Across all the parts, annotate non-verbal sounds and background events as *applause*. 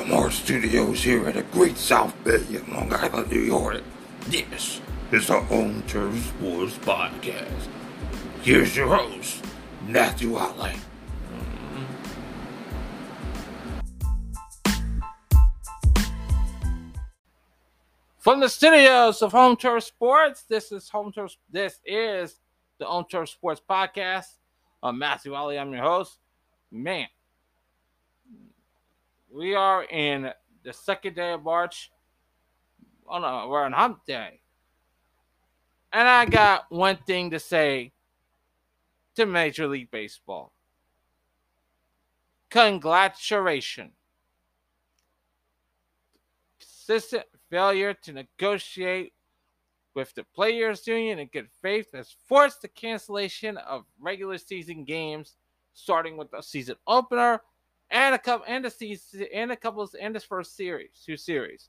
from our studios here at the Great South Bay in Long Island, New York, this is the Home Turf Sports Podcast. Here's your host, Matthew Alley. From the studios of Home Turf Sports, this is Home Turf. This is the Home Turf Sports Podcast. I'm Matthew Ali. I'm your host. Man, we are in the second day of March. Oh no, we're on Hump Day, and I got one thing to say to Major League Baseball. Congratulations. Consistent failure to negotiate with the players union in good faith has forced the cancellation of regular season games starting with the season opener and a couple and a season and a couple and this first series two series.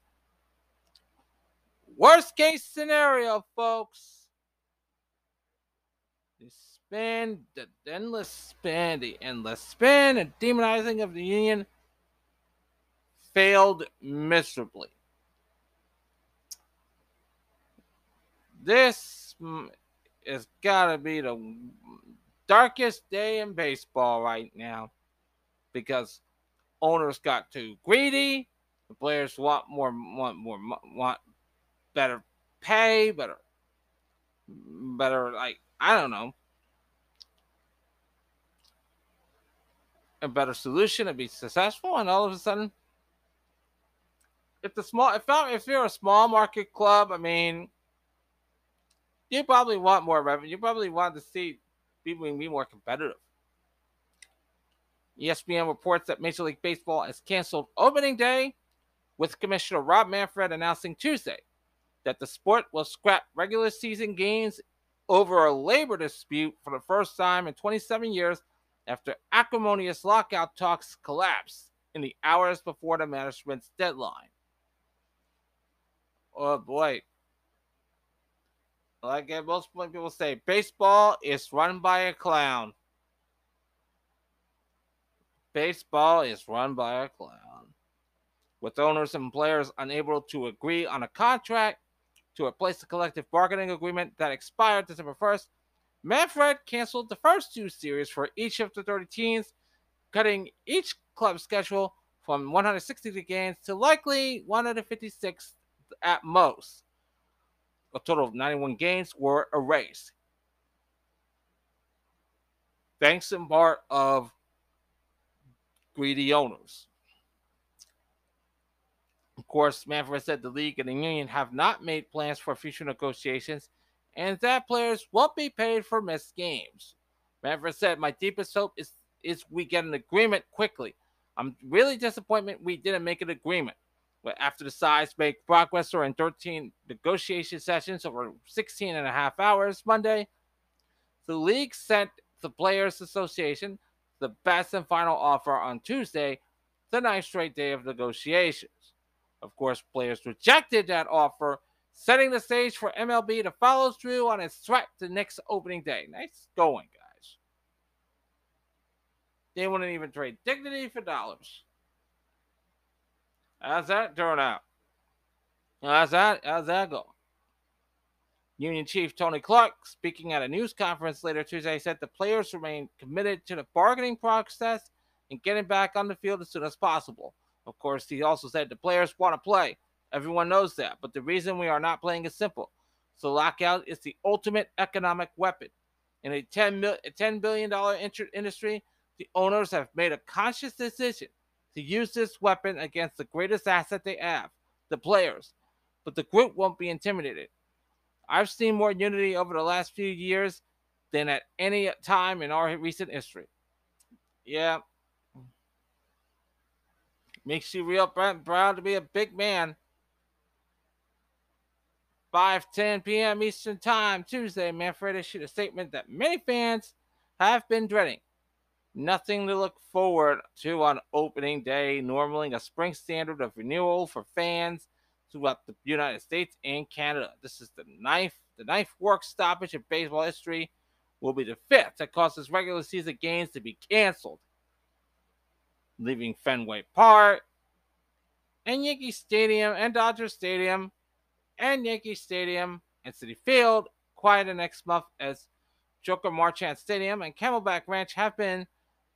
Worst case scenario folks. The spin the endless spin the endless spin and demonizing of the union failed miserably. This has got to be the darkest day in baseball right now because owners got too greedy. The players want more, want more, want better pay, better, better. Like I don't know, a better solution to be successful, and all of a sudden, if the small, if if you're a small market club, I mean you probably want more revenue. You probably want to see people be more competitive. ESPN reports that Major League Baseball has canceled opening day, with Commissioner Rob Manfred announcing Tuesday that the sport will scrap regular season games over a labor dispute for the first time in 27 years after acrimonious lockout talks collapsed in the hours before the management's deadline. Oh boy, like most people say, baseball is run by a clown. Baseball is run by a clown. With owners and players unable to agree on a contract to replace the collective bargaining agreement that expired December 1st, Manfred canceled the first two series for each of the 30 teams, cutting each club's schedule from 160 games to likely 156 at most a total of 91 games were erased. Thanks in part of greedy owners. Of course, Manfred said the league and the union have not made plans for future negotiations and that players won't be paid for missed games. Manfred said, My deepest hope is, is we get an agreement quickly. I'm really disappointed we didn't make an agreement. But after the sides make progress during 13 negotiation sessions over 16 and a half hours Monday, the league sent the Players Association the best and final offer on Tuesday, the ninth straight day of negotiations. Of course, players rejected that offer, setting the stage for MLB to follow through on its threat to next opening day. Nice going, guys. They wouldn't even trade dignity for dollars. How's that turn out? How's that? How's that go? Union Chief Tony Clark, speaking at a news conference later Tuesday, said the players remain committed to the bargaining process and getting back on the field as soon as possible. Of course, he also said the players want to play. Everyone knows that, but the reason we are not playing is simple. So lockout is the ultimate economic weapon. In a $10 billion industry, the owners have made a conscious decision to use this weapon against the greatest asset they have, the players. But the group won't be intimidated. I've seen more unity over the last few years than at any time in our recent history. Yeah. Makes you real proud to be a big man. 5:10 p.m. Eastern Time, Tuesday, Manfred issued a statement that many fans have been dreading. Nothing to look forward to on opening day, normally a spring standard of renewal for fans throughout the United States and Canada. This is the ninth, the ninth work stoppage in baseball history. Will be the fifth that causes regular season games to be canceled, leaving Fenway Park and Yankee Stadium and Dodger Stadium and Yankee Stadium and Citi Field quieted next month as Joker Marchant Stadium and Camelback Ranch have been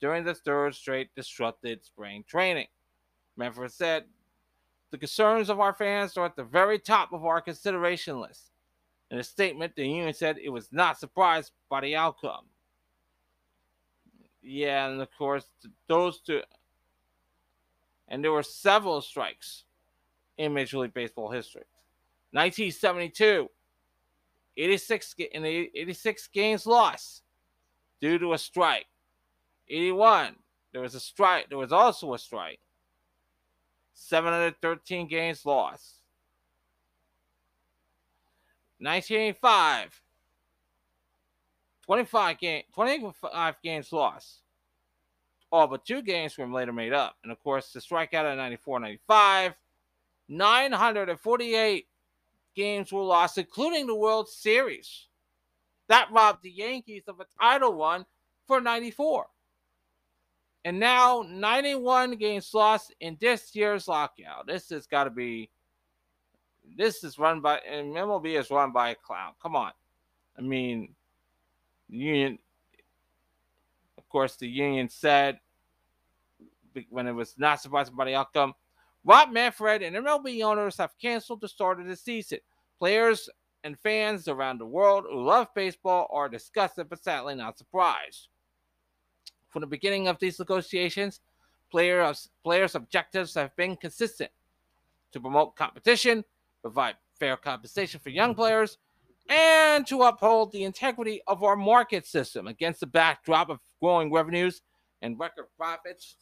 during the third straight disrupted spring training. Manfred said, The concerns of our fans are at the very top of our consideration list. In a statement, the union said it was not surprised by the outcome. Yeah, and of course, those two. And there were several strikes in Major League Baseball history. 1972, 86 in 86 games lost due to a strike. 81, there was a strike. There was also a strike. 713 games lost. 1985, 25 game, 25 games lost. All but two games were later made up. And of course, the strikeout in 94 95, 948 games were lost, including the World Series. That robbed the Yankees of a title run for 94. And now 91 games lost in this year's lockout. This has got to be. This is run by and MLB is run by a clown. Come on, I mean, union. Of course, the union said when it was not surprised by the outcome, Rob Manfred and MLB owners have canceled the start of the season. Players and fans around the world who love baseball are disgusted but sadly not surprised. From the beginning of these negotiations, players, players' objectives have been consistent to promote competition, provide fair compensation for young players, and to uphold the integrity of our market system against the backdrop of growing revenues and record profits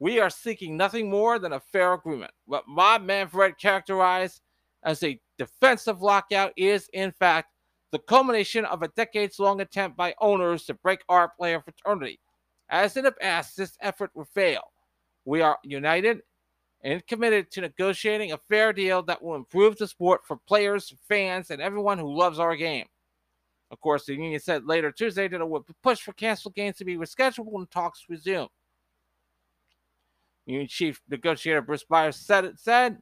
we are seeking nothing more than a fair agreement. What Rob Manfred characterized as a defensive lockout is, in fact, the culmination of a decades long attempt by owners to break our player fraternity. As in the past, this effort will fail. We are united and committed to negotiating a fair deal that will improve the sport for players, fans, and everyone who loves our game. Of course, the union said later Tuesday that it would push for canceled games to be rescheduled when talks resume. Union Chief Negotiator Bruce Meyer said it said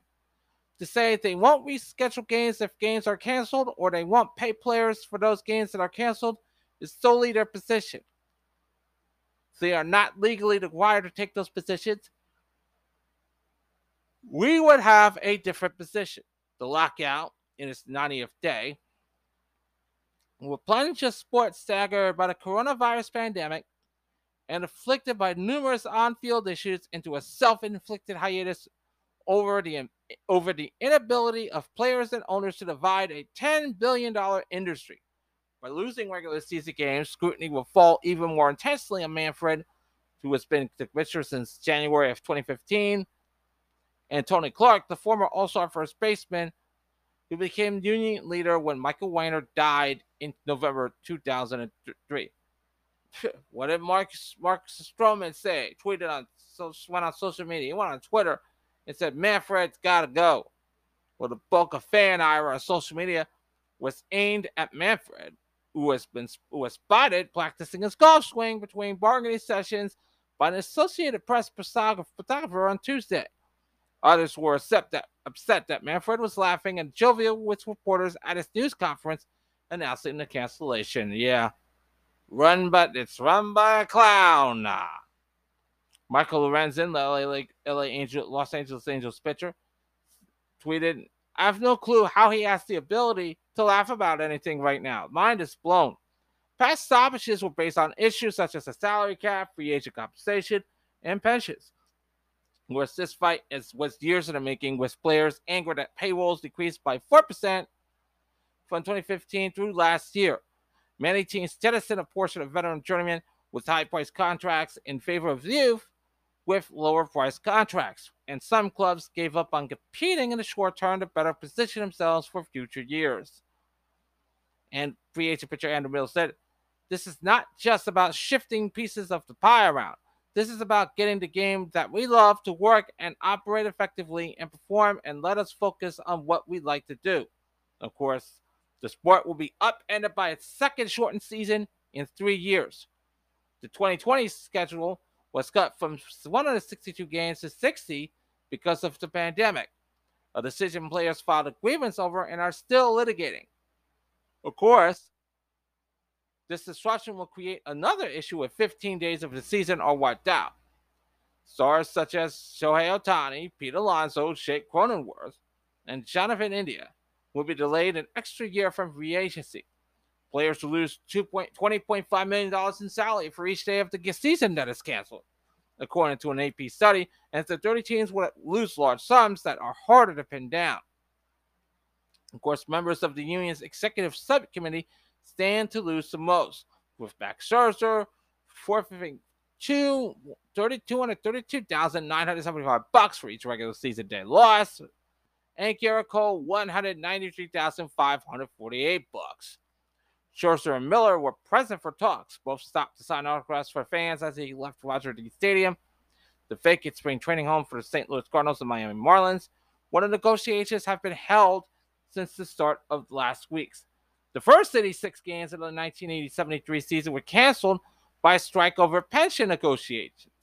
to say they won't reschedule games if games are canceled or they won't pay players for those games that are canceled is solely their position. They are not legally required to take those positions. We would have a different position. The lockout in its 90th day will plunge a sport staggered by the coronavirus pandemic and afflicted by numerous on-field issues into a self-inflicted hiatus over the over the inability of players and owners to divide a $10 billion industry. By losing regular season games, scrutiny will fall even more intensely on Manfred, who has been the pitcher since January of 2015, and Tony Clark, the former All-Star first baseman, who became union leader when Michael Weiner died in November 2003. *laughs* what did Mark Mark Stroman say? Tweeted on went on social media. He went on Twitter and said Manfred's got to go. Well, the bulk of fan ire on social media was aimed at Manfred, who has been who was spotted practicing his golf swing between bargaining sessions by an Associated Press photographer on Tuesday. Others were upset that, upset that Manfred was laughing and jovial with reporters at his news conference announcing the cancellation. Yeah, Run, but it's run by a clown. Michael Lorenzen, the LA, LA Angel, Los Angeles Angels pitcher, tweeted, I have no clue how he has the ability to laugh about anything right now. Mind is blown. Past stoppages were based on issues such as the salary cap, free agent compensation, and pensions. Whereas this fight is, was years in the making, with players angered that payrolls decreased by 4% from 2015 through last year. Many teams jettison a portion of veteran journeymen with high priced contracts in favor of youth with lower priced contracts. And some clubs gave up on competing in the short term to better position themselves for future years. And free agent pitcher Andrew Miller said, This is not just about shifting pieces of the pie around. This is about getting the game that we love to work and operate effectively and perform and let us focus on what we like to do. Of course, the sport will be upended by its second shortened season in three years. The 2020 schedule was cut from 162 games to 60 because of the pandemic, a decision players filed a grievance over and are still litigating. Of course, this disruption will create another issue if 15 days of the season are wiped out. Stars such as Shohei Ohtani, Pete Alonso, Jake Cronenworth, and Jonathan India will be delayed an extra year from free agency. Players will lose $20.5 million in salary for each day of the season that is canceled, according to an AP study, and the 30 teams will lose large sums that are harder to pin down. Of course, members of the union's executive subcommittee stand to lose the most, with Max Scherzer forfeiting two, 232,975 bucks for each regular season day loss, and Gerrit Cole 193,548 bucks. Scherzer and Miller were present for talks. Both stopped to sign autographs for fans as he left Roger Dean Stadium, the vacant spring training home for the St. Louis Cardinals and Miami Marlins. One of the negotiations have been held since the start of last week's. The first 86 games of the 1980-73 season were canceled by a strike over pension negotiations.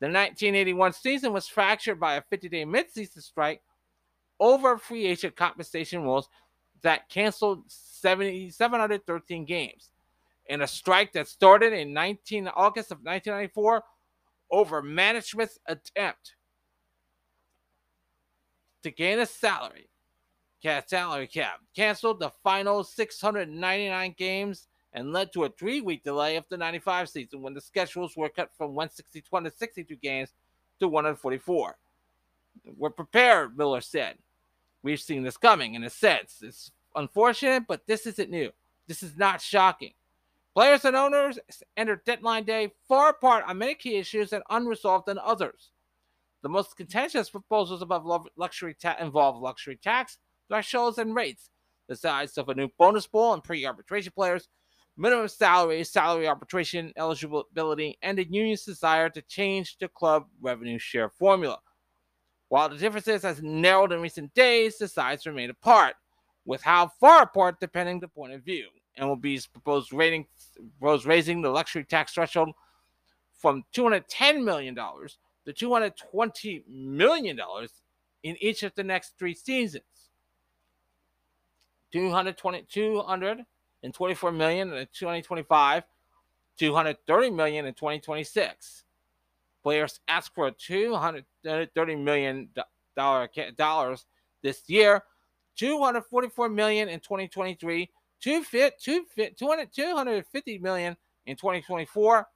The 1981 season was fractured by a 50-day midseason strike over free agent compensation rules that canceled 70, 713 games. In a strike that started in 19 August of 1994 over management's attempt to gain a salary salary cap canceled the final 699 games and led to a three-week delay of the 95 season when the schedules were cut from 162 to 62 games to 144. We're prepared, Miller said. We've seen this coming in a sense. It's unfortunate, but this isn't new. This is not shocking. Players and owners enter deadline day far apart on many key issues and unresolved than others. The most contentious proposals above luxury ta- involve luxury tax, thresholds, and rates, the size of a new bonus pool and pre-arbitration players, minimum salary, salary arbitration eligibility, and the union's desire to change the club revenue share formula. While the differences has narrowed in recent days, the sides remain apart, with how far apart depending the point of view. MLB's proposed rating proposed raising the luxury tax threshold from $210 million to $220 million in each of the next three seasons. 220, 224 million in 2025, 230 million in 2026. Players ask for 230 million dollar dollars this year, 244 million in 2023, 250 million in 2024,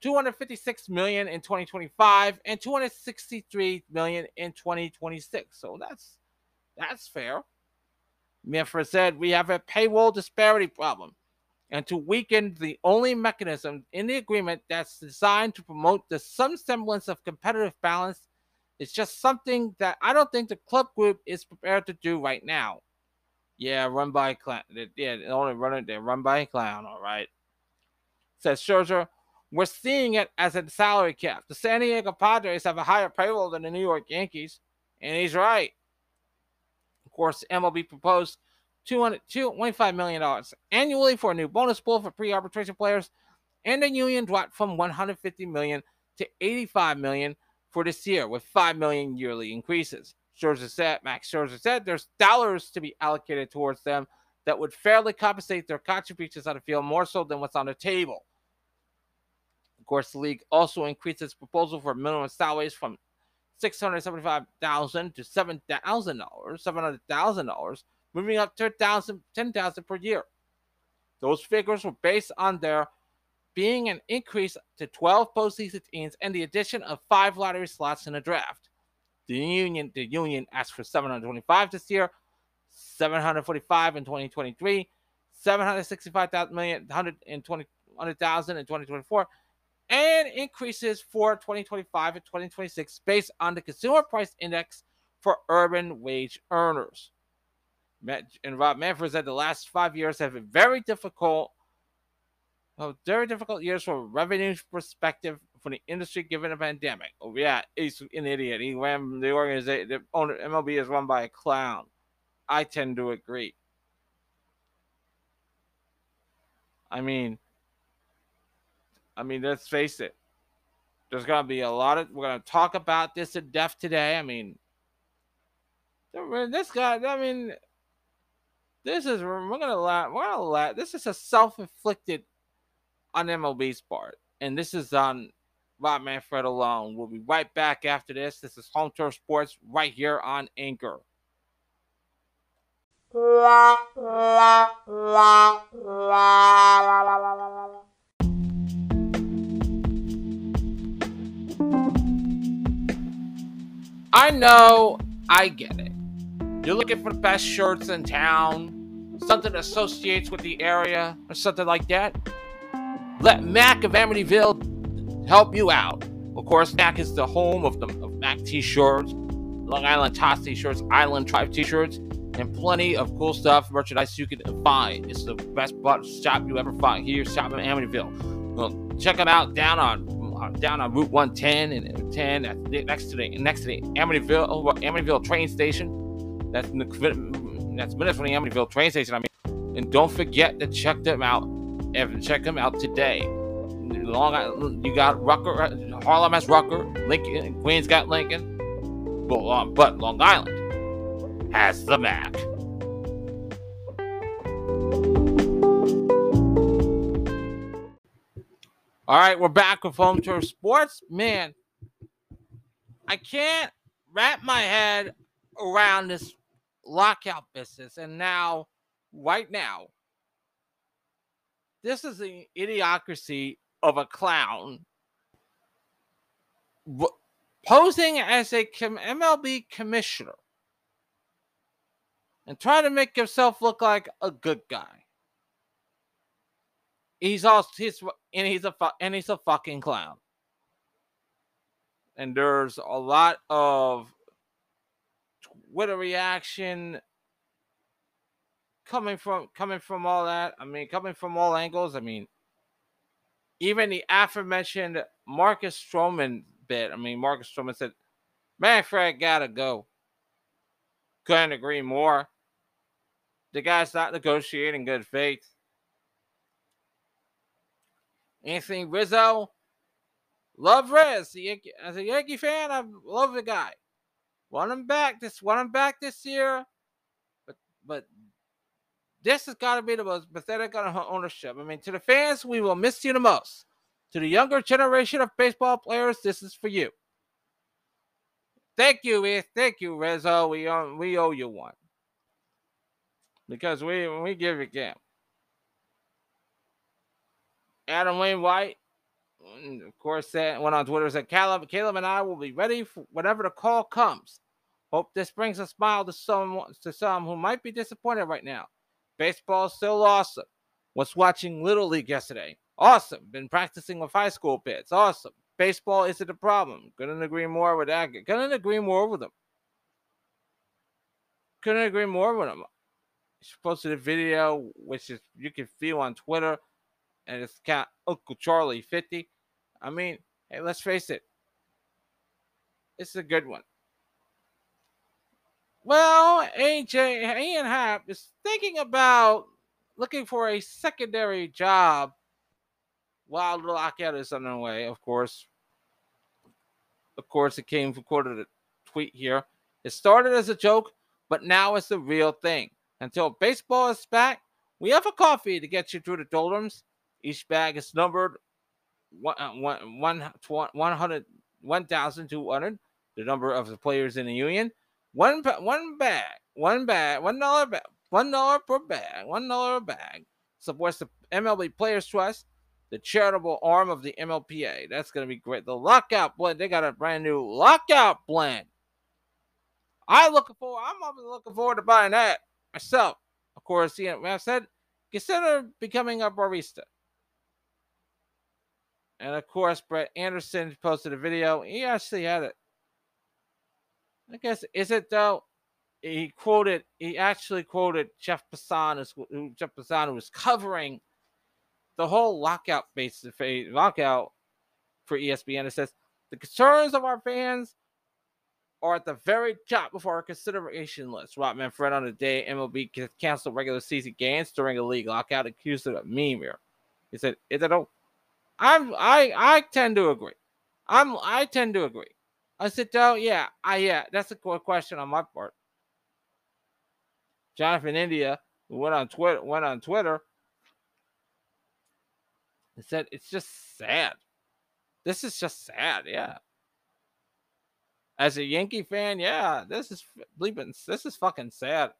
256 million in 2025, and 263 million in 2026. So that's that's fair. Manfred said we have a payroll disparity problem and to weaken the only mechanism in the agreement that's designed to promote the some semblance of competitive balance is just something that I don't think the club group is prepared to do right now. Yeah, run by clown. Yeah, they only run it. They run by a clown. All right. Says Scherzer. We're seeing it as a salary cap. The San Diego Padres have a higher payroll than the New York Yankees, and he's right. Course, MLB proposed $225 million annually for a new bonus pool for pre-arbitration players, and the union dropped from 150 million to 85 million for this year, with 5 million yearly increases. Scherzer said, Max Scherzer said, there's dollars to be allocated towards them that would fairly compensate their contributions on the field more so than what's on the table. Of course, the league also increased its proposal for minimum salaries from six hundred seventy-five thousand to seven thousand dollars, seven hundred thousand dollars, moving up to thousand, ten thousand per year. Those figures were based on there being an increase to 12 postseason teams and the addition of five lottery slots in the draft. The union, the union asked for 725 this year, 745 in 2023, 765,000 million, 120, 100,000 in 2024, and increases for 2025 and 2026 based on the Consumer Price Index for urban wage earners. And Rob Manfred said the last five years have been very difficult, well, very difficult years from a revenue perspective for the industry given the pandemic. Oh yeah, he's an idiot. He ran the organization. The owner MLB is run by a clown. I tend to agree. I mean, I mean, let's face it. There's gonna be a lot of we're gonna talk about this in depth today. I mean, this guy. I mean, this is we're gonna laugh. We're gonna laugh. This is a self-inflicted on MLB's part, and this is on Rob Manfred alone. We'll be right back after this. This is Home Turf Sports right here on Anchor. I know, I get it. You're looking for the best shirts in town, something that associates with the area, or something like that. Let Mac of Amityville help you out. Of course, Mac is the home of the of Mac t-shirts, Long Island Tots t-shirts, Island Tribe t-shirts, and plenty of cool stuff, merchandise you can find. It's the best shop you ever find here, shop in Amityville. Well, check them out down on down on Route 110 and 10 next to the next to the Amityville Amityville train station. That's that's minutes from the Amityville train station. I mean, and don't forget to check them out. And check them out today. Long you got Rucker, Harlem has Rucker, Lincoln, Queens got Lincoln, but, uh, but Long Island has the Mac. All right, we're back with Home Turf Sports. Man, I can't wrap my head around this lockout business. And now, right now, this is the idiocracy of a clown posing as a MLB commissioner and trying to make himself look like a good guy. He's also he's and he's a and he's a fucking clown. And there's a lot of Twitter reaction coming from coming from all that. I mean, coming from all angles. I mean, even the aforementioned Marcus Stroman bit. I mean, Marcus Stroman said, "Manfred gotta go." Couldn't agree more. The guy's not negotiating good faith. Anthony Rizzo, love Riz. As a Yankee fan, I love the guy. Want him back this. Want him back this year. But but this has got to be the most pathetic on ownership. I mean, to the fans, we will miss you the most. To the younger generation of baseball players, this is for you. Thank you. Thank you, Rizzo. We owe, we owe you one because we we give it game. Adam Wainwright, of course, said, went on Twitter said, Caleb, Caleb and I will be ready for whatever the call comes. Hope this brings a smile to some to some who might be disappointed right now. Baseball is still awesome. Was watching Little League yesterday. Awesome. Been practicing with high school bits. Awesome. Baseball isn't a problem. Couldn't agree more with that. Couldn't agree more with them. Couldn't agree more with them. She posted a video, which is you can feel on Twitter and it's got Uncle Charlie 50. I mean, hey, let's face it. It's a good one. Well, AJ Ian Happ is thinking about looking for a secondary job while the lockout is underway, of course. Of course, it came from quoted a tweet here. It started as a joke, but now it's a real thing. Until baseball is back, we have a coffee to get you through the doldrums. Each bag is numbered 1,200, uh, the number of the players in the union. One, one bag, one bag, one dollar bag, one dollar per bag, one dollar a bag supports the MLB Players Trust, the charitable arm of the MLPA. That's going to be great. The lockout blend, they got a brand new lockout blend. I looking for. I'm looking forward to buying that myself. Of course, you know, I said consider becoming a barista. And of course, Brett Anderson posted a video. He actually had it. I guess is it though? He quoted. He actually quoted Jeff Passan, who Jeff Passan was covering the whole lockout base lockout for ESPN. It says the concerns of our fans are at the very top of our consideration list. Rob Manfred on the day MLB canceled regular season games during a league lockout, accused of a meme here. He said, "Is a I'm I I tend to agree. I'm I tend to agree. I said, oh yeah, I yeah, that's a quick question on my part. Jonathan India, went on Twitter, went on Twitter, and said it's just sad. This is just sad, yeah. As a Yankee fan, yeah, this is bleeping. This is fucking sad.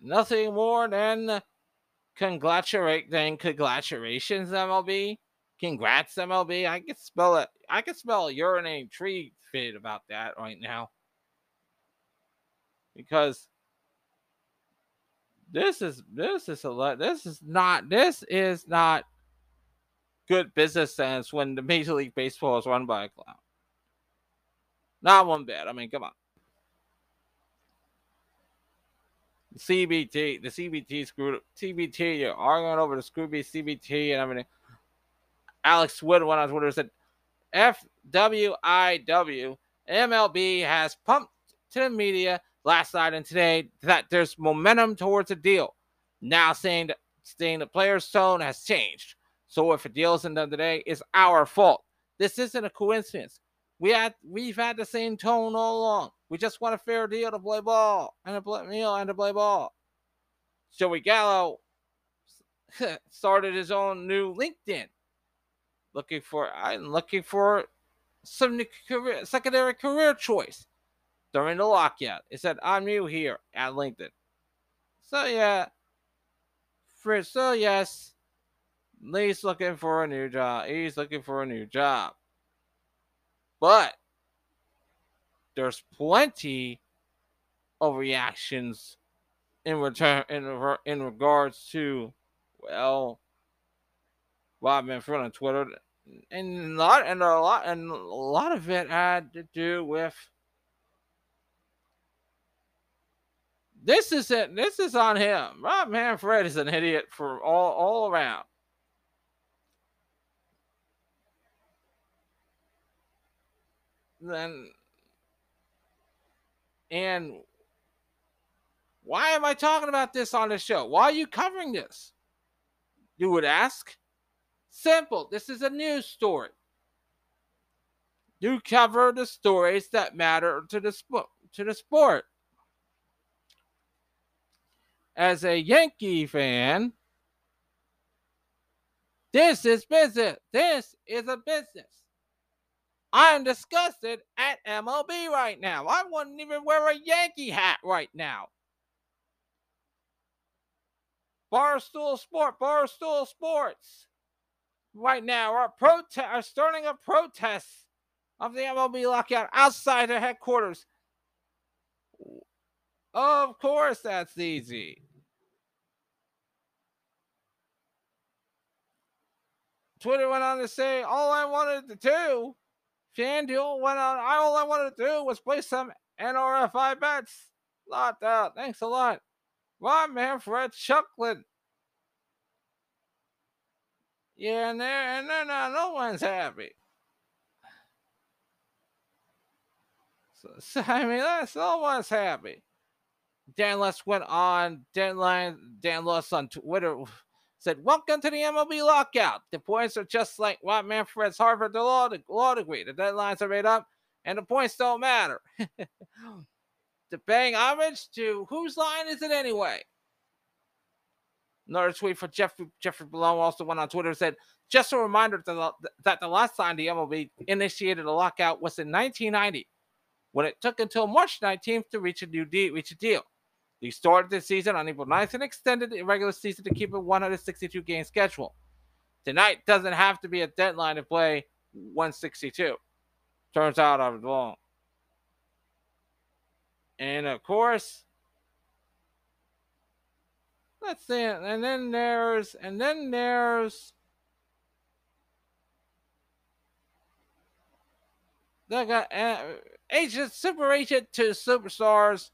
Nothing more than congratulate than congratulations, MLB. Congrats, MLB. I can spell it. I can spell a urinating tree fit about that right now. Because this is this is a this is not this is not good business sense when the Major League Baseball is run by a clown. Not one bit. I mean, come on. The CBT, the CBT screwed up CBT, you're arguing over the Scrooby CBT and everything. Alex Wood went on Twitter said, FWIW, MLB has pumped to the media last night and today that there's momentum towards a deal. Now saying that, saying the player's tone has changed. So if a deal isn't done today, it's our fault. This isn't a coincidence. We had we've had the same tone all along. We just want a fair deal to play ball and to play meal and to play ball. Joey Gallo *laughs* started his own new LinkedIn looking for I'm looking for some career, secondary career choice during the lockout. It said I'm new here at LinkedIn. So yeah, for so yes, Lee's looking for a new job. He's looking for a new job, but there's plenty of reactions in return in in regards to well Rob Manfred on Twitter. And a lot and a lot and a lot of it had to do with this is it this is on him. Rob manfred is an idiot for all all around then and why am i talking about this on the show why are you covering this you would ask Simple. This is a news story. You cover the stories that matter to the. To the sport. As a Yankee fan, this is business. This is a business. I'm disgusted at MLB right now. I wouldn't even wear a Yankee hat right now. Barstool Sport, Barstool Sports right now are protest are starting a protest of the MLB lockout outside their headquarters. Of course, that's easy. Twitter went on to say, all I wanted to do, FanDuel went on, I all I wanted to do was play some NRFI bets. Lot out. Thanks a lot. My man Manfred chuckling yeah, and they're and they're not. No one's happy. So, *laughs* so I mean, that's no one's happy. Dan Less went on deadline. Dan Less on Twitter said, "Welcome to the MLB lockout. The points are just like Rob Manfred's Harvard law, law degree. The deadlines are made up, and the points don't matter." *laughs* to paying homage to whose line is it anyway? Another tweet for Jeffrey Jeffrey Malone also went on Twitter said, just a reminder that the, that the last time the MLB initiated a lockout was in 1990, when it took until March 19th to reach a new deal. Reach a deal. They started the season on April 9th and extended the regular season to keep a 162 game schedule. Tonight doesn't have to be a deadline to play 162. Turns out I was wrong. And of course, let's see. And then there's, and then there's, they got uh, agent, super agent to superstars.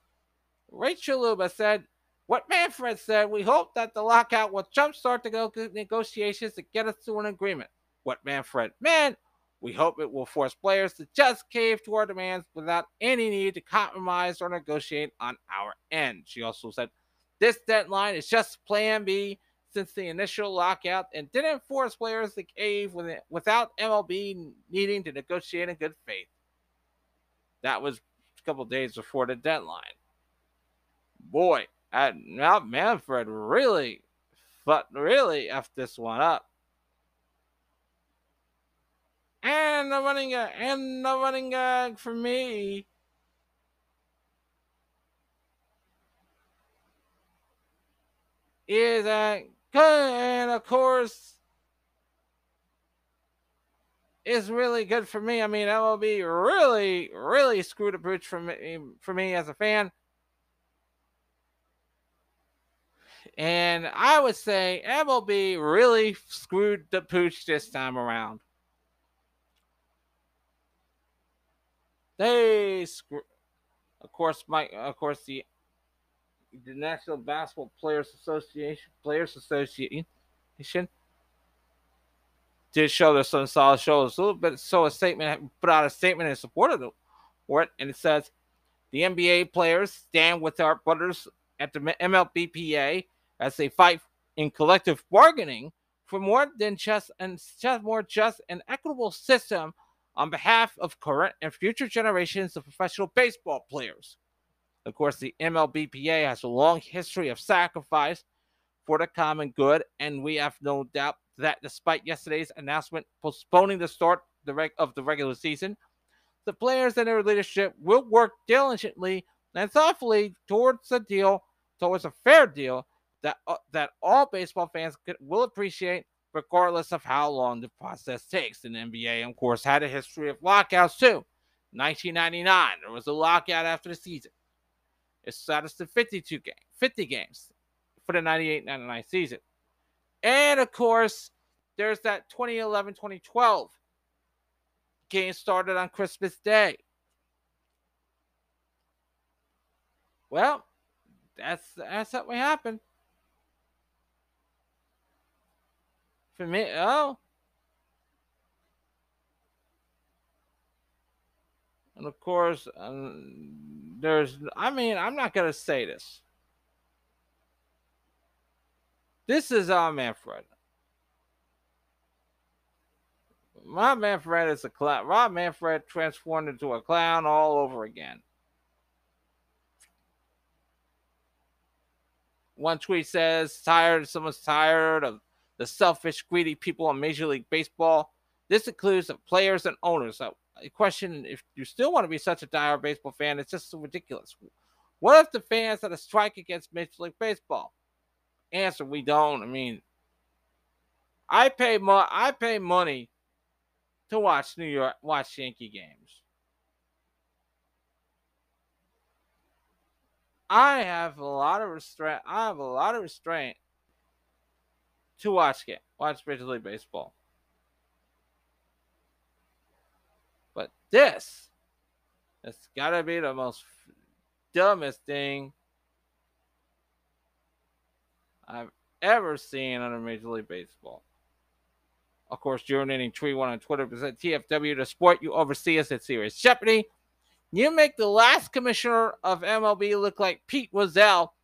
Rachel Luba said, what Manfred said, we hope that the lockout will jumpstart the negotiations to get us to an agreement. What Manfred meant, we hope it will force players to just cave to our demands without any need to compromise or negotiate on our end. She also said, this deadline is just plan B since the initial lockout and didn't force players to cave without MLB needing to negotiate in good faith. That was a couple days before the deadline. Boy, now Manfred really, but really effed this one up. And the running gag, and the running gag for me is that and of course is really good for me. I mean, MLB really, really screwed a pooch for me for me as a fan. And I would say MLB really screwed the pooch this time around. They screw of course my of course the the National Basketball Players Association Players Association did show there's some solid shows. A little bit so a statement put out a statement in support of the for it, and it says the NBA players stand with our brothers at the MLBPA as they fight in collective bargaining for more than just and just more just and equitable system on behalf of current and future generations of professional baseball players. Of course, the MLBPA has a long history of sacrifice for the common good, and we have no doubt that despite yesterday's announcement postponing the start of the regular season, the players and their leadership will work diligently and thoughtfully towards a deal, towards a fair deal that uh, that all baseball fans could, will appreciate, regardless of how long the process takes. And the NBA, of course, had a history of lockouts too. 1999, there was a lockout after the season. It satisfied 52 games, 50 games for the 98-99 season. And of course, there's that 2011-2012 game started on Christmas Day. Well, that's that's what happened. Me, oh. And of course, um, there's I mean, I'm not gonna say this. This is our Manfred. My Manfred is a clown. Rob Manfred transformed into a clown all over again. One tweet says, tired, someone's tired of the selfish, greedy people in Major League Baseball. This includes the players and owners. So question if you still want to be such a dire baseball fan, it's just so ridiculous. What if the fans had a strike against Major League Baseball? Answer: We don't. I mean, I pay mo- I pay money to watch New York watch Yankee games. I have a lot of restraint. I have a lot of restraint to watch it. Watch Major League Baseball. But this. It's got to be the most dumbest thing I've ever seen under Major League Baseball. Of course, urinating Tree One on Twitter said TFW, the sport you oversee us at Serious Jeopardy. You make the last commissioner of MLB look like Pete Rozelle,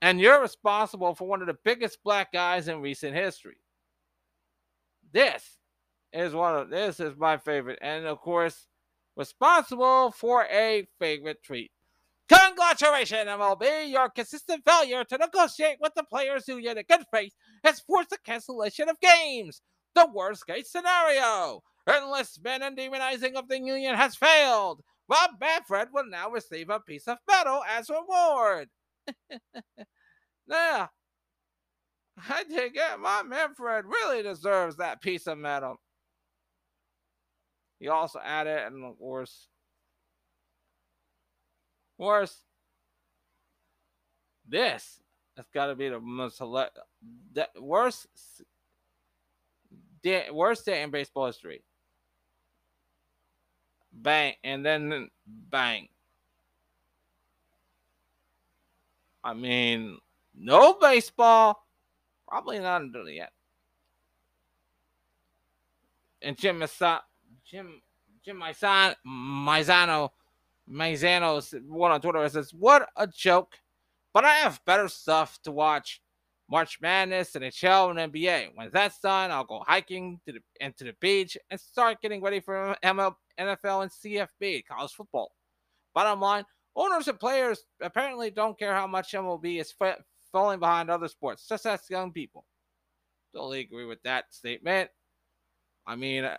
and you're responsible for one of the biggest black guys in recent history. This is one of this is my favorite, and of course, responsible for a favorite tweet. Congratulations, MLB! Your consistent failure to negotiate with the players who in good faith has forced the cancellation of games. The worst case scenario. Enlistment and demonizing of the union has failed. Rob Manfred will now receive a piece of metal as reward. Now, I think it. My Manfred really deserves that piece of metal. He also added, and of course, worse, this has got to be the most the worst day, worst day in baseball history. Bang, and then bang. I mean, no baseball, probably not until yet. And Jim Massa, Jim Jim Maizano Maizano Maizano one on Twitter says, "What a joke!" But I have better stuff to watch. March Madness, NHL, and NBA. When that's done, I'll go hiking to the, and to the beach and start getting ready for ML, NFL and CFB, college football. Bottom line, owners and players apparently don't care how much MLB is falling behind other sports, just as young people. Totally agree with that statement. I mean, uh,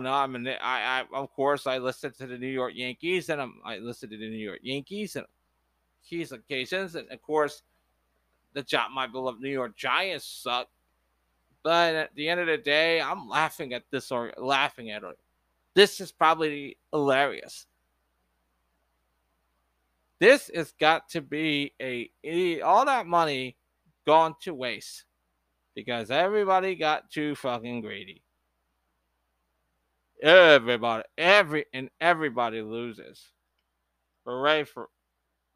no, I mean, I, I, of course, I listen to the New York Yankees, and I'm, I listen to the New York Yankees, and keys occasions, and of course, the job my beloved New York Giants suck. But at the end of the day, I'm laughing at this or laughing at it. This is probably hilarious. This has got to be a all that money gone to waste because everybody got too fucking greedy. Everybody, every and everybody loses. Hooray for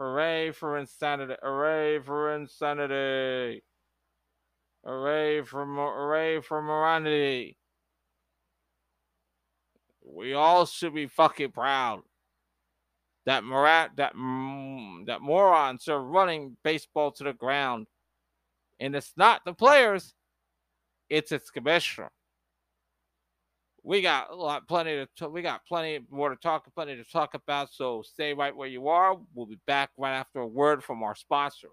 Hooray for insanity. Hooray for insanity. Hooray for hooray for morality. We all should be fucking proud that morat that that morons are running baseball to the ground, and it's not the players, it's its commissioner we got a lot, plenty to we got plenty more to talk, plenty to talk about. So stay right where you are. We'll be back right after a word from our sponsor.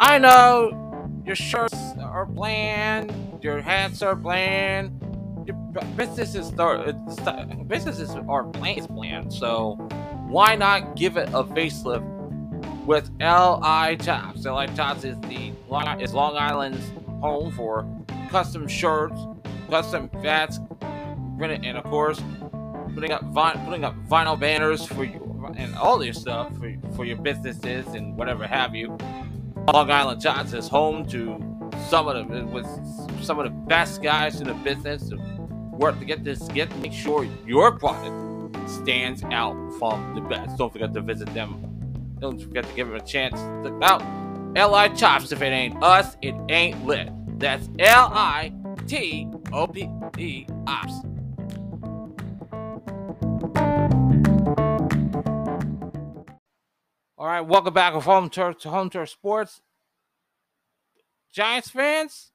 I know your shirts are bland, your hats are bland, businesses start businesses are bland, so why not give it a facelift with LI Tops? LI Tops is the is Long Island's home for custom shirts, custom hats, and of course putting up putting up vinyl banners for you and all your stuff for, for your businesses and whatever have you. Long Island Tops is home to some of the with some of the best guys in the business to work to get this, get make sure your product stands out from the best. Don't forget to visit them. Don't forget to give them a chance to out. Li Chops. If it ain't us, it ain't lit. That's L I T O P E Ops. All right, welcome back to Home Turf to Home Turf Sports. Giants fans,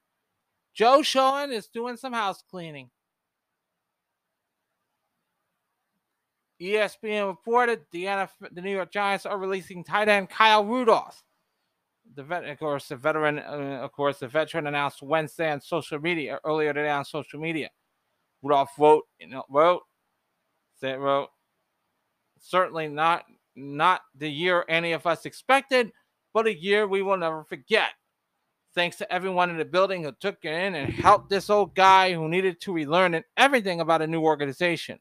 Joe Schoen is doing some house cleaning. ESPN reported the NFL, the New York Giants are releasing tight end Kyle Rudolph. The vet, of course, the veteran, uh, of course, the veteran announced Wednesday on social media earlier today on social media. Rudolph wrote, you know, wrote, said, wrote, certainly not not the year any of us expected, but a year we will never forget. Thanks to everyone in the building who took it in and helped this old guy who needed to relearn everything about a new organization.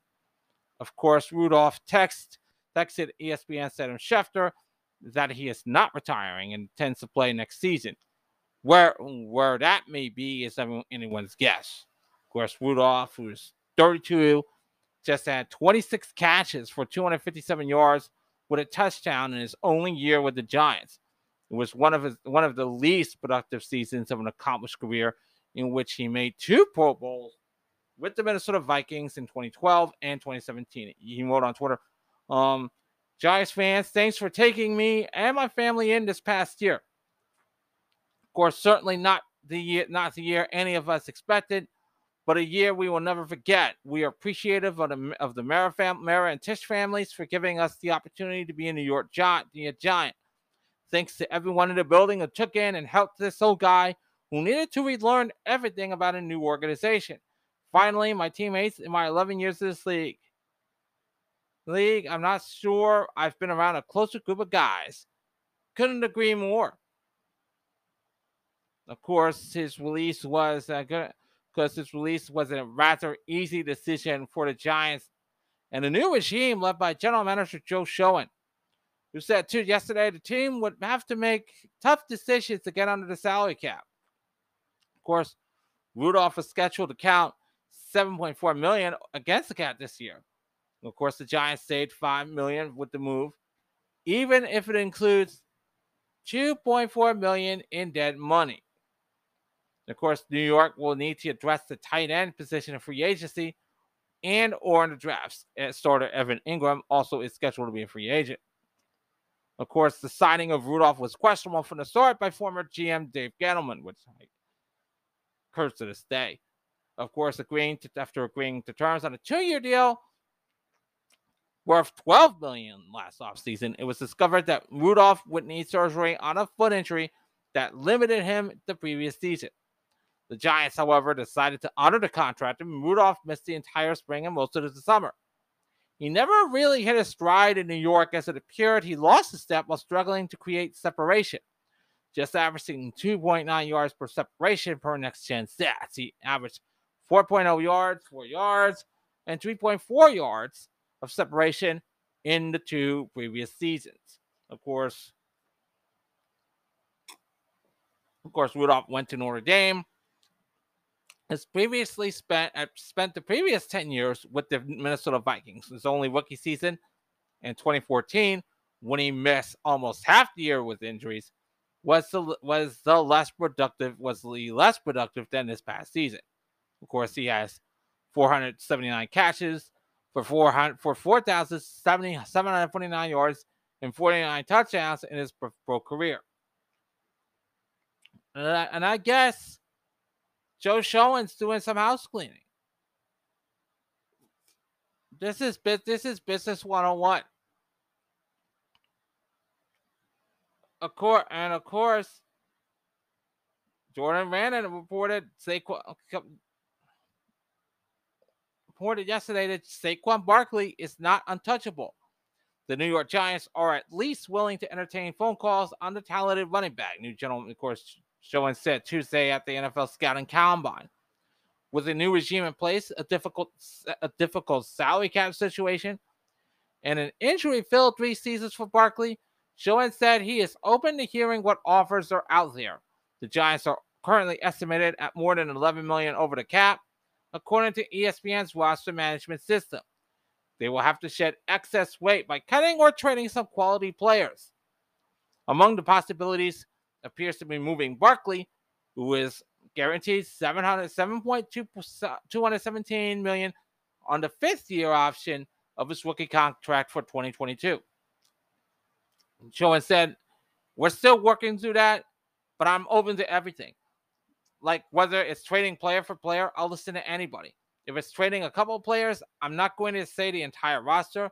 Of course, Rudolph text, texted ESPN's Adam Schefter that he is not retiring and intends to play next season. Where where that may be is anyone's guess. Of course, Rudolph, who's 32, just had 26 catches for 257 yards with a touchdown in his only year with the Giants. It was one of his one of the least productive seasons of an accomplished career in which he made two Pro Bowls with the Minnesota Vikings in 2012 and 2017. He wrote on Twitter, um, Giants fans, thanks for taking me and my family in this past year. Of course, certainly not the year, not the year any of us expected, but a year we will never forget. We are appreciative of the of the Mara, fam- Mara and Tish families for giving us the opportunity to be a New York Giant, Giant. Thanks to everyone in the building who took in and helped this old guy who needed to relearn everything about a new organization. Finally, my teammates in my 11 years of this league. League, I'm not sure I've been around a closer group of guys. Couldn't agree more. Of course, his release was uh, good because his release was a rather easy decision for the Giants and the new regime led by General Manager Joe Schoen, who said too yesterday the team would have to make tough decisions to get under the salary cap. Of course, Rudolph is scheduled to count 7.4 million against the cap this year. Of course, the Giants saved 5 million with the move, even if it includes 2.4 million in dead money. Of course, New York will need to address the tight end position in free agency and or in the drafts. And starter Evan Engram also is scheduled to be a free agent. Of course, the signing of Rudolph was questionable from the start by former GM Dave Gettleman, which occurs to this day. Of course, agreeing to, after agreeing to terms on a two-year deal worth 12 million last offseason, it was discovered that Rudolph would need surgery on a foot injury that limited him the previous season. The Giants, however, decided to honor the contract, and Rudolph missed the entire spring and most of the summer. He never really hit a stride in New York as it appeared he lost a step while struggling to create separation. Just averaging 2.9 yards per separation per next gen stats. He averaged 4.0 yards, 4 yards, and 3.4 yards of separation in the two previous seasons. Of course, of course, Rudolph went to Notre Dame. Has previously spent uh, spent the previous 10 years with the Minnesota Vikings. His only rookie season in 2014, when he missed almost half the year with injuries, was the was the less productive was the less productive than this past season. Of course, he has 479 catches for 400 for 4,749 yards and 49 touchdowns in his pro, pro career. And I, and I guess Joe Schoen's doing some house cleaning. This is this is business 101. Of course, and of course, Jordan Raanan reported Saquon reported yesterday that Saquon Barkley is not untouchable. The New York Giants are at least willing to entertain phone calls on the talented running back. New gentleman, of course, Schoen said Tuesday at the NFL Scouting Combine. With a new regime in place, a difficult a difficult salary cap situation, and an injury-filled three seasons for Barkley, Schoen said he is open to hearing what offers are out there. The Giants are currently estimated at more than 11 million over the cap, according to ESPN's roster management system. They will have to shed excess weight by cutting or trading some quality players. Among the possibilities appears to be moving Barkley, who is guaranteed 700, 217 million on the fifth year option of his rookie contract for 2022. Schoen said, We're still working through that, but I'm open to everything like whether it's trading player for player, I'll listen to anybody. If it's trading a couple players, I'm not going to say the entire roster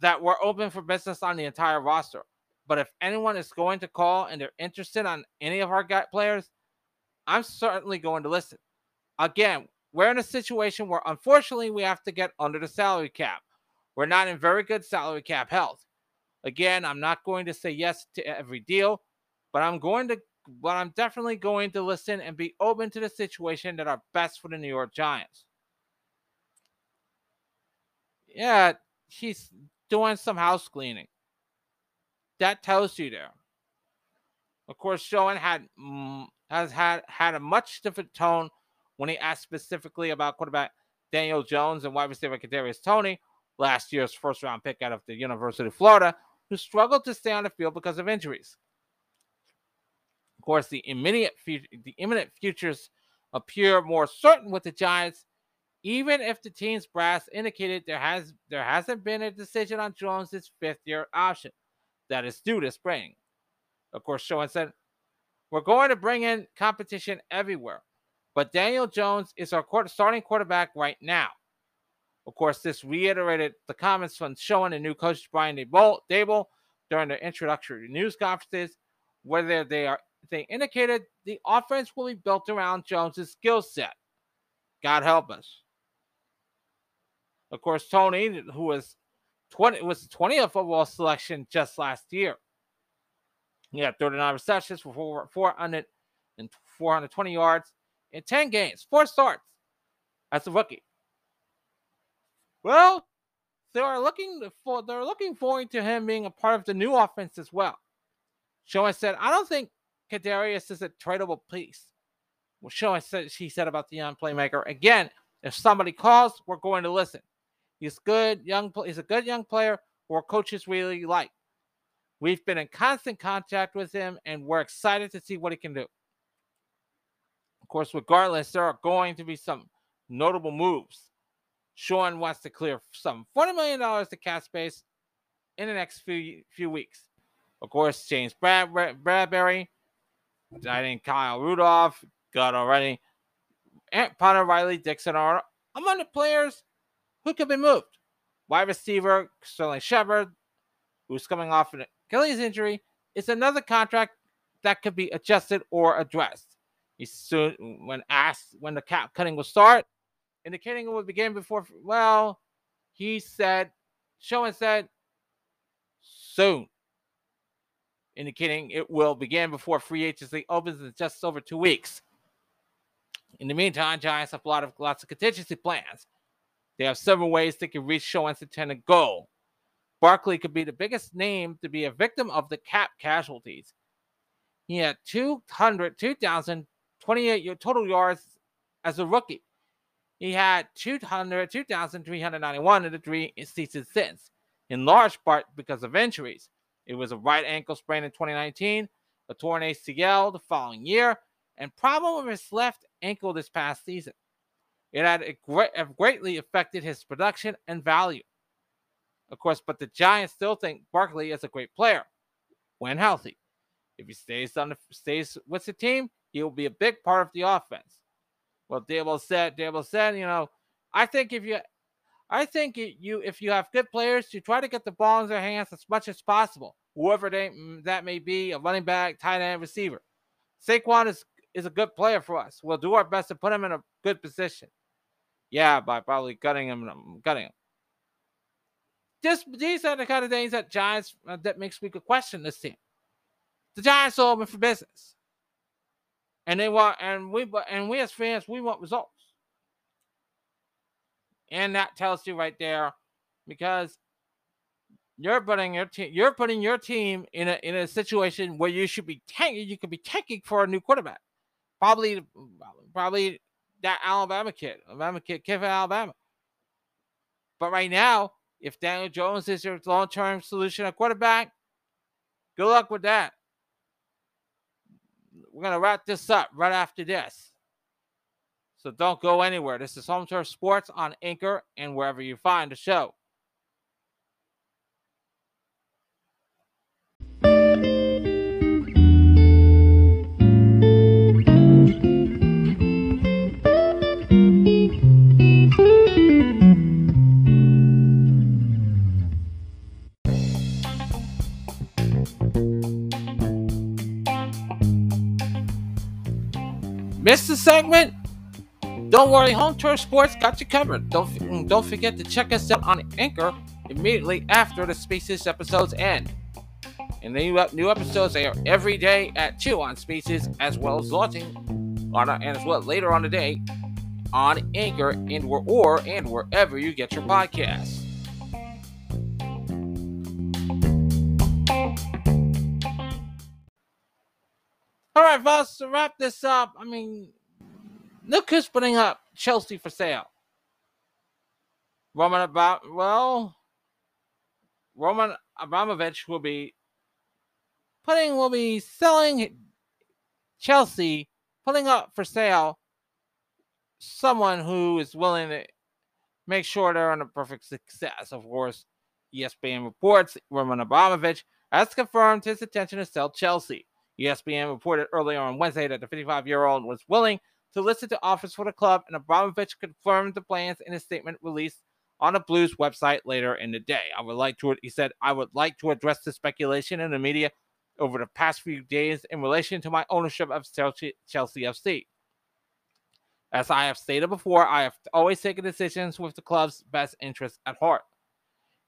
that we're open for business on the entire roster. But if anyone is going to call and they're interested on any of our players, I'm certainly going to listen. Again, we're in a situation where unfortunately we have to get under the salary cap. We're not in very good salary cap health. Again, I'm not going to say yes to every deal, but I'm going to but I'm definitely going to listen and be open to the situation that are best for the New York Giants. Yeah, he's doing some house cleaning. That tells you there. Of course, Schoen had mm, has had had a much different tone when he asked specifically about quarterback Daniel Jones and wide receiver Kadarius Toney, last year's first round pick out of the University of Florida, who struggled to stay on the field because of injuries Of course, the immediate future, the imminent futures appear more certain with the Giants, even if the team's brass indicated there has there hasn't been a decision on Jones's fifth year option that is due this spring. Of course, Schoen said, "We're going to bring in competition everywhere, but Daniel Jones is our starting quarterback right now." Of course, this reiterated the comments from Schoen and new coach Brian Daboll during the introductory news conferences, whether they are they indicated the offense will be built around Jones's skill set. God help us. Of course, Toney, who was 20 was the 20th overall selection just last year. He had 39 receptions for 400 and 420 yards in 10 games, four starts as a rookie. Well, they are looking for they're looking forward to him being a part of the new offense as well. Schoen said, I don't think Kadarius is a tradable piece. Well, Schoen said she said about the young playmaker. Again, if somebody calls, we're going to listen. He's good, young. He's a good young player our coaches really like. We've been in constant contact with him, and we're excited to see what he can do. Of course, regardless, there are going to be some notable moves. Sean wants to clear some $40 million to cap space in the next few few weeks. Of course, James Brad, Bradberry, I think Kyle Rudolph got already. Potter Riley Dixon are among the players who could be moved. Wide receiver Sterling Shepard, who's coming off an Achilles injury, is another contract that could be adjusted or addressed. He soon, when asked when the cap cutting will start, indicating it would begin before. Well, he said, Schoen said, soon, indicating it will begin before free agency opens in just over two weeks. In the meantime, Giants have a lot of lots of contingency plans. They have several ways they can reach Schoen's intended goal. Barkley could be the biggest name to be a victim of the cap casualties. He had 200, 2,028 total yards as a rookie. He had 200, 2,391 in the three seasons since, in large part because of injuries. It was a right ankle sprain in 2019, a torn ACL the following year, and problem with his left ankle this past season. It had greatly affected his production and value. Of course, but the Giants still think Barkley is a great player when healthy. If he stays on the stays with the team, he will be a big part of the offense. Well, Daboll said, Daboll said, you know, I think if you, I think you, if you have good players, you try to get the ball in their hands as much as possible, whoever they, that may be, a running back, tight end, receiver. Saquon is is a good player for us. We'll do our best to put him in a good position. Yeah, by probably cutting him, cutting him. Just these are the kind of things that Giants uh, that makes me question this team. The Giants are open for business, and they want, and we, and we as fans, we want results, and that tells you right there, because you're putting your team, you're putting your team in a in a situation where you should be tanking. You could be tanking for a new quarterback probably probably that Alabama kid, Alabama kid, kid from Alabama. But right now, if Daniel Jones is your long-term solution at quarterback, good luck with that. We're gonna wrap this up right after this. So don't go anywhere. This is Home Turf Sports on Anchor and wherever you find the show. Missed the segment? Don't worry, Home Turf Sports got you covered. Don't mm, don't forget to check us out on Anchor immediately after the Spaces episodes end. And new, new episodes they are every day at 2 on Spaces, as well as launching uh, on a, and as well later on the day on Anchor and or and wherever you get your podcasts. All right, folks, to wrap this up, I mean, look who's putting up Chelsea for sale. Roman about well, Roman Abramovich will be putting will be selling Chelsea, putting up for sale someone who is willing to make sure they're on a perfect success. Of course, ESPN reports Roman Abramovich has confirmed his intention to sell Chelsea. ESPN reported earlier on Wednesday that the 55 year old was willing to listen to offers for the club, and Abramovich confirmed the plans in a statement released on the Blues website later in the day. I would like to, he said, I would like to address the speculation in the media over the past few days in relation to my ownership of Chelsea, Chelsea FC. As I have stated before, I have always taken decisions with the club's best interests at heart.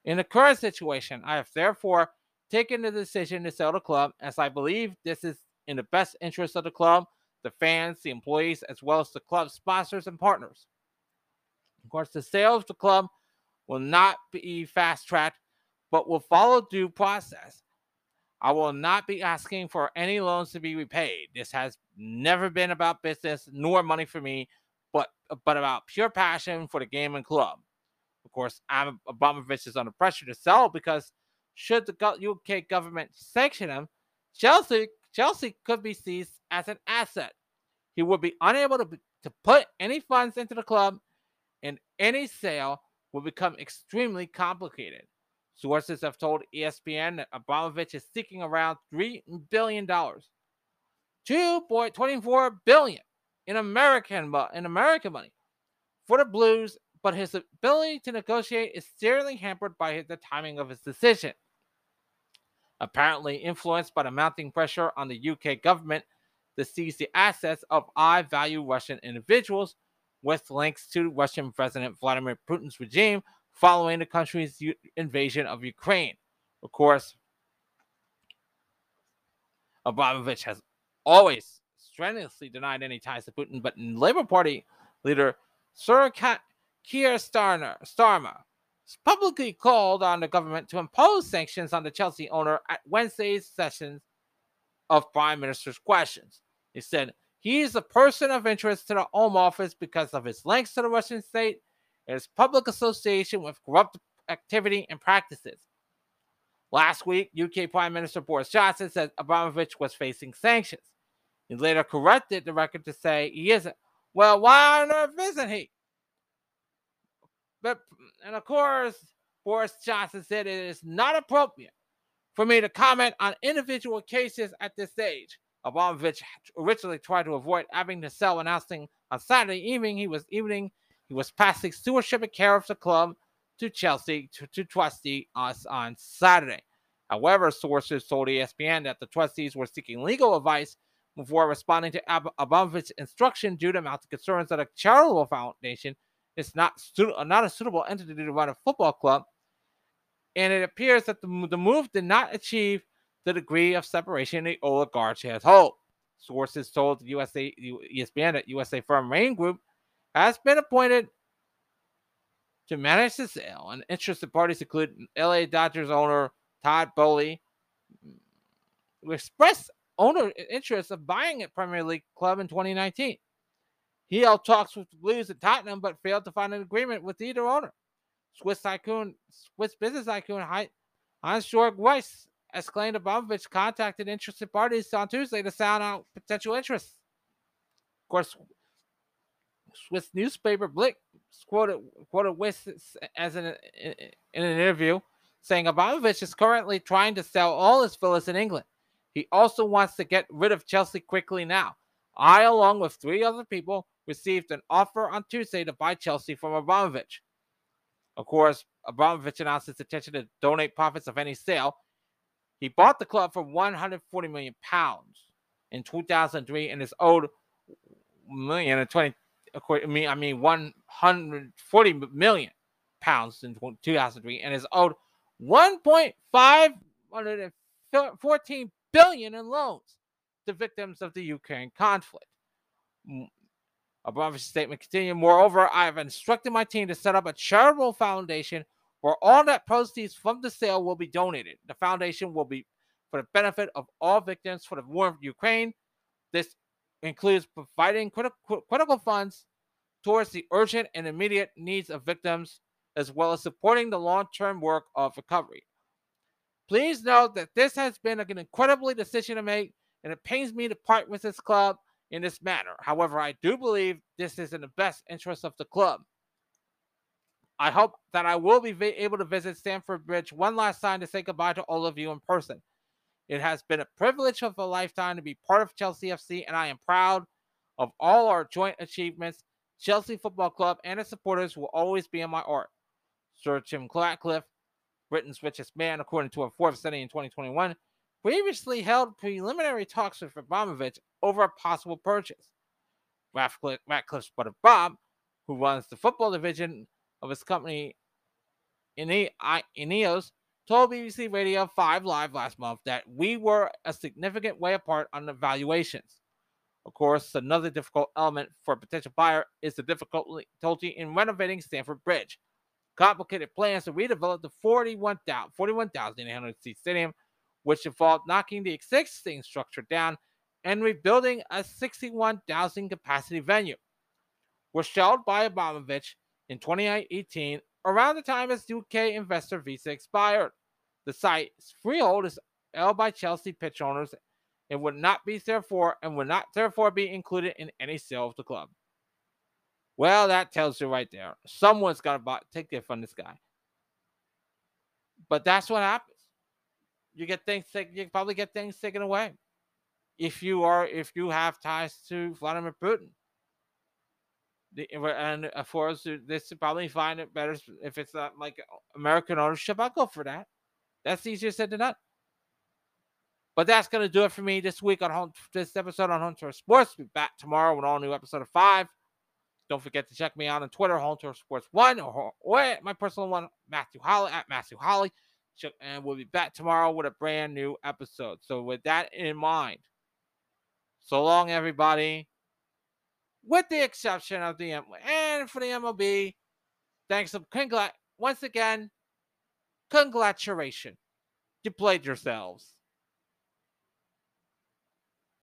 In the current situation, I have therefore taken the decision to sell the club as I believe this is in the best interest of the club, the fans, the employees, as well as the club's sponsors and partners. Of course, the sale of the club will not be fast tracked, but will follow due process. I will not be asking for any loans to be repaid. This has never been about business nor money for me, but but about pure passion for the game and club. Of course, I'm Abramovich is under pressure to sell because should the UK government sanction him, Chelsea Chelsea could be seized as an asset. he would be unable to, to put any funds into the club, and any sale would become extremely complicated. Sources have told ESPN that Abramovich is seeking around $3 billion. 2.24 billion in American in American money for the Blues, but his ability to negotiate is seriously hampered by the timing of his decision. Apparently influenced by the mounting pressure on the UK government to seize the assets of high value Russian individuals with links to Russian President Vladimir Putin's regime following the country's invasion of Ukraine. Of course, Abramovich has always strenuously denied any ties to Putin, but Labour Party leader Sir Keir Starmer, Starmer publicly called on the government to impose sanctions on the Chelsea owner at Wednesday's sessions of Prime Minister's questions. He said he is a person of interest to the Home Office because of his links to the Russian state and his public association with corrupt activity and practices. Last week, UK Prime Minister Boris Johnson said Abramovich was facing sanctions. He later corrected the record to say he isn't. Well, why on earth isn't he? But and of course, Boris Johnson said it is not appropriate for me to comment on individual cases at this stage. Abramovich originally tried to avoid having to sell announcing on Saturday evening he was evening he was passing stewardship and care of the club to Chelsea to, to trustee us on Saturday. However, sources told ESPN that the trustees were seeking legal advice before responding to Ab- Abramovich's instruction due to mounting concerns that a charitable foundation is not, stu- uh, not a suitable entity to run a football club. And it appears that the, the move did not achieve the degree of separation the oligarch has hoped. Sources told USA ESPN that USA firm Raine Group has been appointed to manage the sale, and interested parties include LA Dodgers owner Todd Boehly, who expressed owner interest of buying a Premier League club in 2019. He held talks with the Blues at Tottenham, but failed to find an agreement with either owner. Swiss tycoon, Swiss business tycoon Hans-Jörg Wyss has claimed Abramovich contacted interested parties on Tuesday to sound out potential interests. Of course, Swiss newspaper Blick quoted quoted Wyss as in, in, in an interview saying Abramovich is currently trying to sell all his villas in England. He also wants to get rid of Chelsea quickly now. I, along with three other people, received an offer on Tuesday to buy Chelsea from Abramovich. Of course, Abramovich announced his intention to donate profits of any sale. He bought the club for 140 million pounds in 2003 and is owed million and 20 I mean I mean 140 million pounds in 2003 and is owed 1.514 billion in loans to victims of the Ukraine conflict. Abramovich's statement continued. Moreover, I have instructed my team to set up a charitable foundation where all net proceeds from the sale will be donated. The foundation will be for the benefit of all victims for the war of Ukraine. This includes providing critical, critical funds towards the urgent and immediate needs of victims, as well as supporting the long term work of recovery. Please note that this has been an incredibly decision to make, and it pains me to part with this club in this manner. However, I do believe this is in the best interest of the club. I hope that I will be able to visit Stamford Bridge one last time to say goodbye to all of you in person. It has been a privilege of a lifetime to be part of Chelsea FC, and I am proud of all our joint achievements. Chelsea Football Club and its supporters will always be in my art. Sir Jim Ratcliffe, Britain's richest man, according to a Forbes study in 2021, previously held preliminary talks with Abramovich over a possible purchase. Ratcliffe, Ratcliffe's brother Bob, who runs the football division of his company Ineos, told BBC Radio 5 Live last month that we were a significant way apart on the valuations. Of course, another difficult element for a potential buyer is the difficulty in renovating Stamford Bridge. Complicated plans to redevelop the 41,800 41, seat stadium, which involved knocking the existing structure down and rebuilding a 61,000 capacity venue, Was shelled by Abramovich in 2018 around the time his UK investor visa expired. The site's freehold is held by Chelsea pitch owners and would not be therefore and would not therefore be included in any sale of the club. Well, that tells you right there. Someone's got to take it from this guy. But that's what happens. You get things taken. You probably get things taken away if you are if you have ties to Vladimir Putin. The, and uh, for us, this probably find it better if it's not like American ownership. I'll go for that. That's easier said than done. But that's going to do it for me this week on home, this episode on Home Turf Sports. Be back tomorrow with all new episode of five. Don't forget to check me out on Twitter, Home Turf Sports One, or, or my personal one, Matthew Holly at Matthew Holly. And we'll be back tomorrow with a brand new episode. So with that in mind, so long, everybody. With the exception of the MLB. And for the MLB, thanks. Congrat- once again, congratulations. You played yourselves.